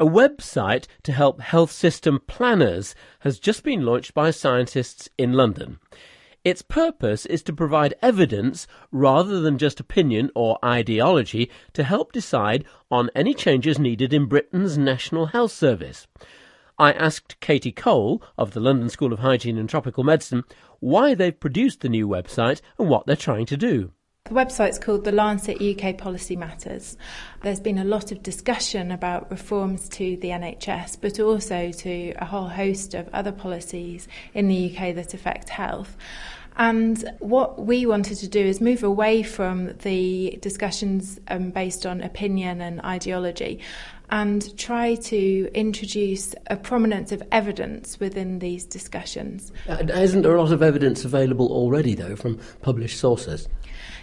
A website to help health system planners has just been launched by scientists in London. Its purpose is to provide evidence rather than just opinion or ideology to help decide on any changes needed in Britain's National Health Service. I asked Katie Cole of the London School of Hygiene and Tropical Medicine why they've produced the new website and what they're trying to do. The website's called The Lancet UK Policy Matters. There's been a lot of discussion about reforms to the NHS, but also to a whole host of other policies in the UK that affect health. And what we wanted to do is move away from the discussions um, based on opinion and ideology and try to introduce a prominence of evidence within these discussions. Uh, isn't there a lot of evidence available already, though, from published sources?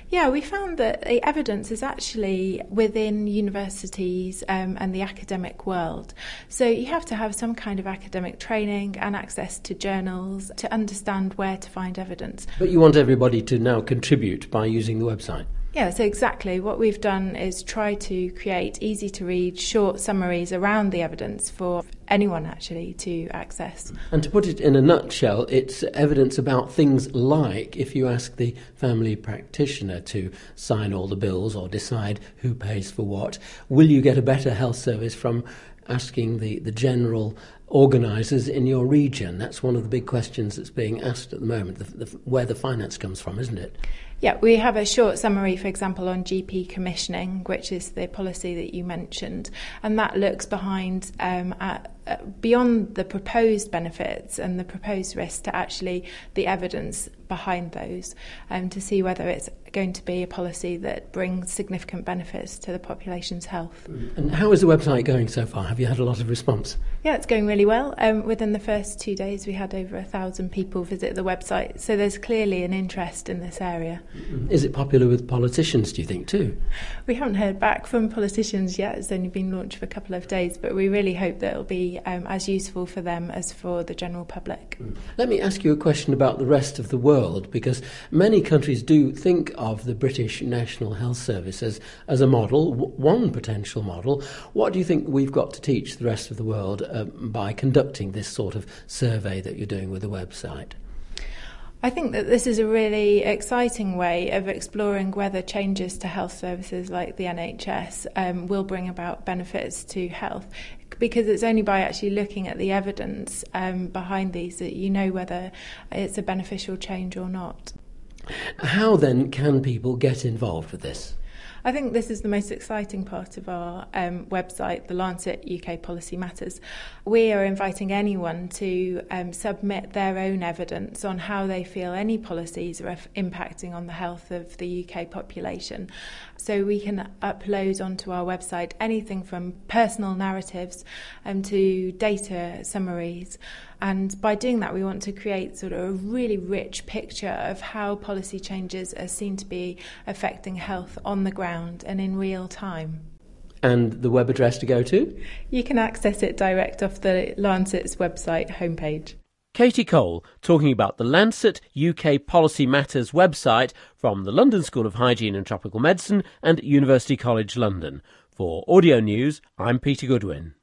Yeah, we found that the evidence is actually within universities um, and the academic world. So you have to have some kind of academic training and access to journals to understand where to find evidence. But you want everybody to now contribute by using the website? Yeah, so exactly. What we've done is try to create easy to read short summaries around the evidence for anyone actually to access. And to put it in a nutshell, it's evidence about things like if you ask the family practitioner to sign all the bills or decide who pays for what, will you get a better health service from asking the, the general organisers in your region? That's one of the big questions that's being asked at the moment, the, the, where the finance comes from, isn't it? Yeah, we have a short summary, for example, on GP commissioning, which is the policy that you mentioned, and that looks behind um, at, beyond the proposed benefits and the proposed risks to actually the evidence behind those, um, to see whether it's going to be a policy that brings significant benefits to the population's health. And how is the website going so far? Have you had a lot of response? Yeah, it's going really well. Um, within the first two days, we had over a thousand people visit the website, so there's clearly an interest in this area. Is it popular with politicians, do you think, too? We haven't heard back from politicians yet. It's only been launched for a couple of days, but we really hope that it'll be um, as useful for them as for the general public. Let me ask you a question about the rest of the world, because many countries do think of the British National Health Service as, as a model, one potential model. What do you think we've got to teach the rest of the world uh, by conducting this sort of survey that you're doing with the website? I think that this is a really exciting way of exploring whether changes to health services like the NHS um, will bring about benefits to health. Because it's only by actually looking at the evidence um, behind these that you know whether it's a beneficial change or not. How then can people get involved with this? I think this is the most exciting part of our um, website, the Lancet UK Policy Matters. We are inviting anyone to um, submit their own evidence on how they feel any policies are f- impacting on the health of the UK population. So we can upload onto our website anything from personal narratives um, to data summaries. And by doing that, we want to create sort of a really rich picture of how policy changes are seen to be affecting health on the ground and in real time. And the web address to go to? You can access it direct off the Lancet's website homepage. Katie Cole talking about the Lancet UK Policy Matters website from the London School of Hygiene and Tropical Medicine and University College London. For Audio News, I'm Peter Goodwin.